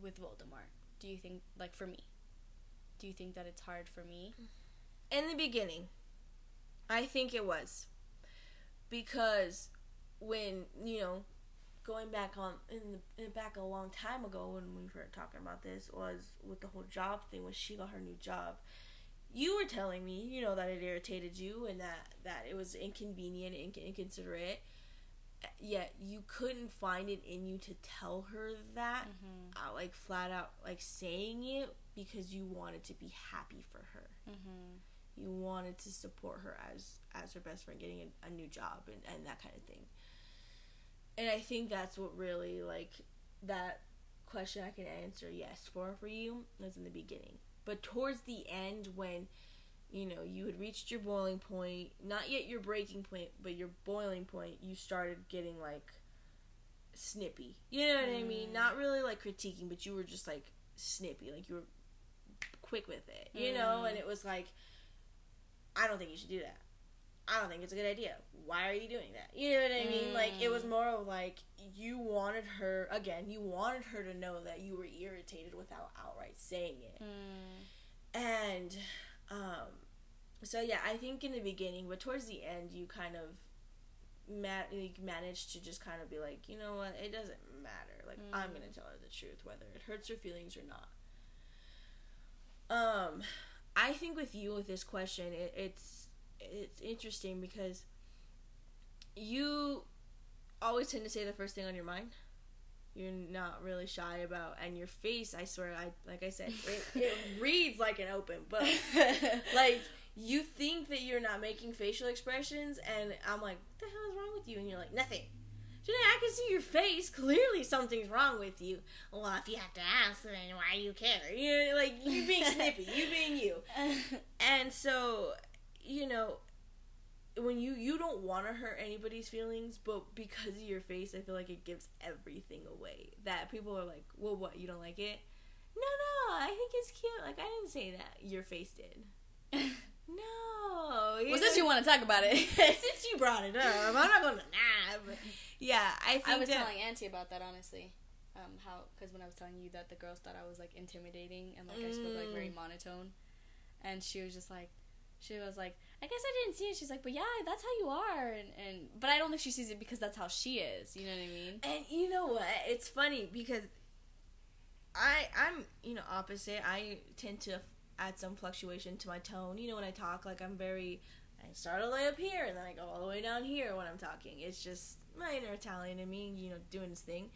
A: with Voldemort, do you think like for me, do you think that it's hard for me?
B: in the beginning, I think it was because when you know going back on in the in back a long time ago when we were talking about this was with the whole job thing when she got her new job. You were telling me, you know, that it irritated you and that that it was inconvenient and inc- inconsiderate. Yet you couldn't find it in you to tell her that,
A: Mm-hmm.
B: uh, like flat out, like saying it because you wanted to be happy for her
A: Mm-hmm.
B: you wanted to support her as as her best friend getting a, a new job and, and that kind of thing and i think that's what really like that question i can answer yes for for you was in the beginning but towards the end when you know you had reached your boiling point not yet your breaking point but your boiling point you started getting like snippy you know what i mean
A: Mm.
B: not really like critiquing but you were just like snippy like you were quick with it you know
A: Mm.
B: and it was like I don't think you should do that. I don't think it's a good idea. Why are you doing that? You know what I mean? Like it was
A: Mm.
B: more of like you wanted her again, you wanted her to know that you were irritated without outright saying it.
A: Mm.
B: And um so yeah, I think in the beginning, but towards the end you kind of ma- you managed to just kind of be like, you know what, it doesn't matter. Like I'm
A: Mm.
B: gonna tell her the truth, whether it hurts her feelings or not. Um, I think with you with this question, it, it's it's interesting because you always tend to say the first thing on your mind. You're not really shy about, and your face. I swear, I like I said, it, it reads like an open book. Like you think that you're not making facial expressions, and I'm like, what the hell is wrong with you? And you're like, nothing. Janae, I can see your face. Clearly, something's wrong with you. Well, if you have to ask, then why do you care? You know, like you being snippy, you being you. And so, you know, when you you don't want to hurt anybody's feelings, but because of your face, I feel like it gives everything away. That people are like, "Well, what? You don't like it?" No, no, I think it's cute. Like I didn't say that. Your face did. No.
A: well, since you want to talk about it,
B: since you brought it up, I'm not gonna nah. But yeah, I think
A: I was
B: that,
A: telling Auntie about that honestly. Um, how because when I was telling you that the girls thought I was like intimidating and like I spoke like very
B: Mm.
A: monotone, and she was just like, she was like, I guess I didn't see it. She's like, but yeah, that's how you are, and and but I don't think she sees it because that's how she is. You know what I mean?
B: And you know what? It's funny because I I'm you know opposite. I tend to add some fluctuation to my tone. You know when I talk, like I'm very. I start all the way up here and then I go all the way down here when I'm talking. It's just my inner Italian in me, you know, doing this thing.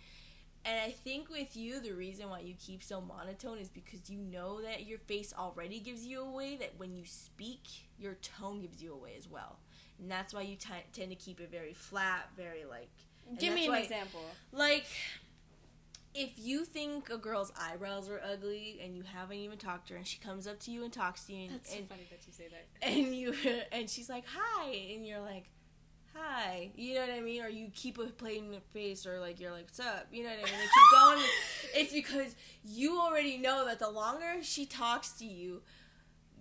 B: And I think with you, the reason why you keep so monotone is because you know that your face already gives you away. That when you speak, your tone gives you away as well, and that's why you t- tend to keep it very flat, very like.
A: Give me an
B: why-
A: example.
B: like if you think a girl's eyebrows are ugly and you haven't even talked to her and she comes up to you and talks to you and,
A: That's so
B: and,
A: funny that you say that.
B: and you and she's like hi and you're like hi you know what i mean or you keep a plain face or like you're like what's up you know what i mean keep going it's because you already know that the longer she talks to you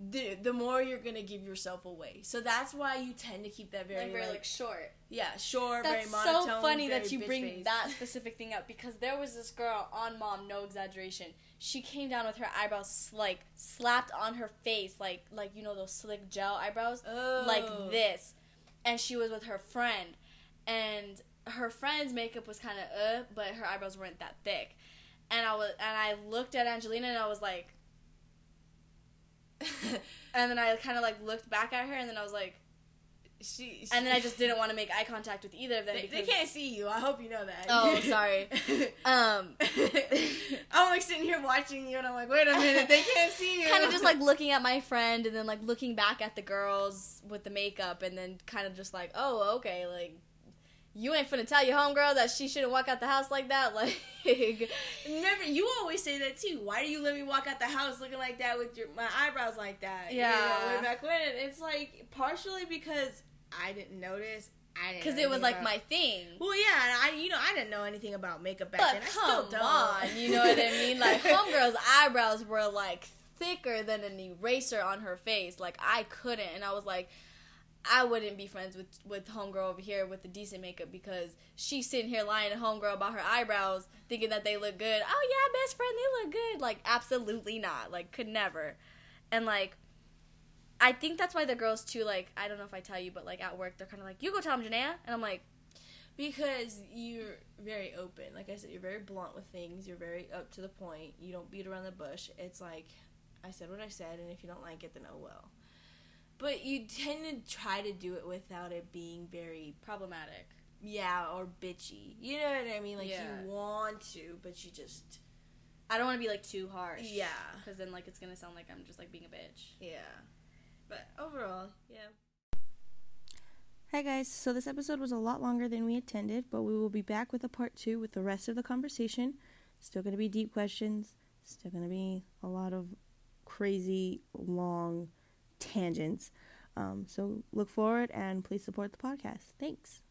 B: the, the more you're gonna give yourself away so that's why you tend to keep that very,
A: Like very
B: like,
A: like short.
B: yeah short
A: That's
B: very monotone
A: so funny that you bring
B: face.
A: that specific thing up because there was this girl on Mom, no exaggeration. She came down with her eyebrows like slapped on her face, like like you know those slick gel eyebrows,
B: oh.
A: like this, and she was with her friend, and her friend's makeup was kind of uh, but her eyebrows weren't that thick, and I was and I looked at Angelina and I was like, and then I kind of like looked back at her and then I was like,
B: she, she
A: and then I just didn't want to make eye contact with either of them
B: They,
A: because
B: they can't see you. I hope you know that.
A: Oh, sorry. Um,
B: I'm like sitting here watching you, and I'm like, wait a minute, they can't see you.
A: kind of just like looking at my friend and then like looking back at the girls with the makeup and then kind of just like, oh, okay, like you ain't finna tell your homegirl that she shouldn't walk out the house like that, like.
B: Remember, you always say that too. Why do you let me walk out the house looking like that with your my eyebrows like that? You
A: Yeah.
B: know, way back when. It's like partially because I didn't notice. I didn't
A: Because it was
B: anything
A: like
B: about-
A: my thing.
B: Well, yeah, and I, you know, I didn't know anything about makeup back
A: But
B: then. I
A: come
B: still don't.
A: on, you know what I mean? Like homegirl's eyebrows were like thicker than an eraser on her face. Like I couldn't, and I was like, I wouldn't be friends with with homegirl over here with the decent makeup because she's sitting here lying to homegirl about her eyebrows, thinking that they look good. Oh yeah, best friend, they look good. Like absolutely not. Like could never. And like. I think that's why the girls too, like, I don't know if I tell you, but like at work, they're kind of like, you go tell him, Janaea. And I'm like,
B: because you're very open. Like I said, you're very blunt with things. You're very up to the point. You don't beat around the bush. It's like I said what I said, and if you don't like it, then oh well. But you tend to try to do it without it being very
A: problematic.
B: yeah or bitchy. You know what I mean? Like
A: Yeah.
B: you want to, but you just
A: I don't want to be like too harsh.
B: yeah
A: Because then, like, it's gonna sound like I'm just like being a bitch.
B: yeah. But overall, yeah.
C: Hi, guys. So, this episode was a lot longer than we intended, but we will be back with a part two with the rest of the conversation. Still going to be deep questions, still going to be a lot of crazy, long tangents. Um, so, look forward and please support the podcast. Thanks.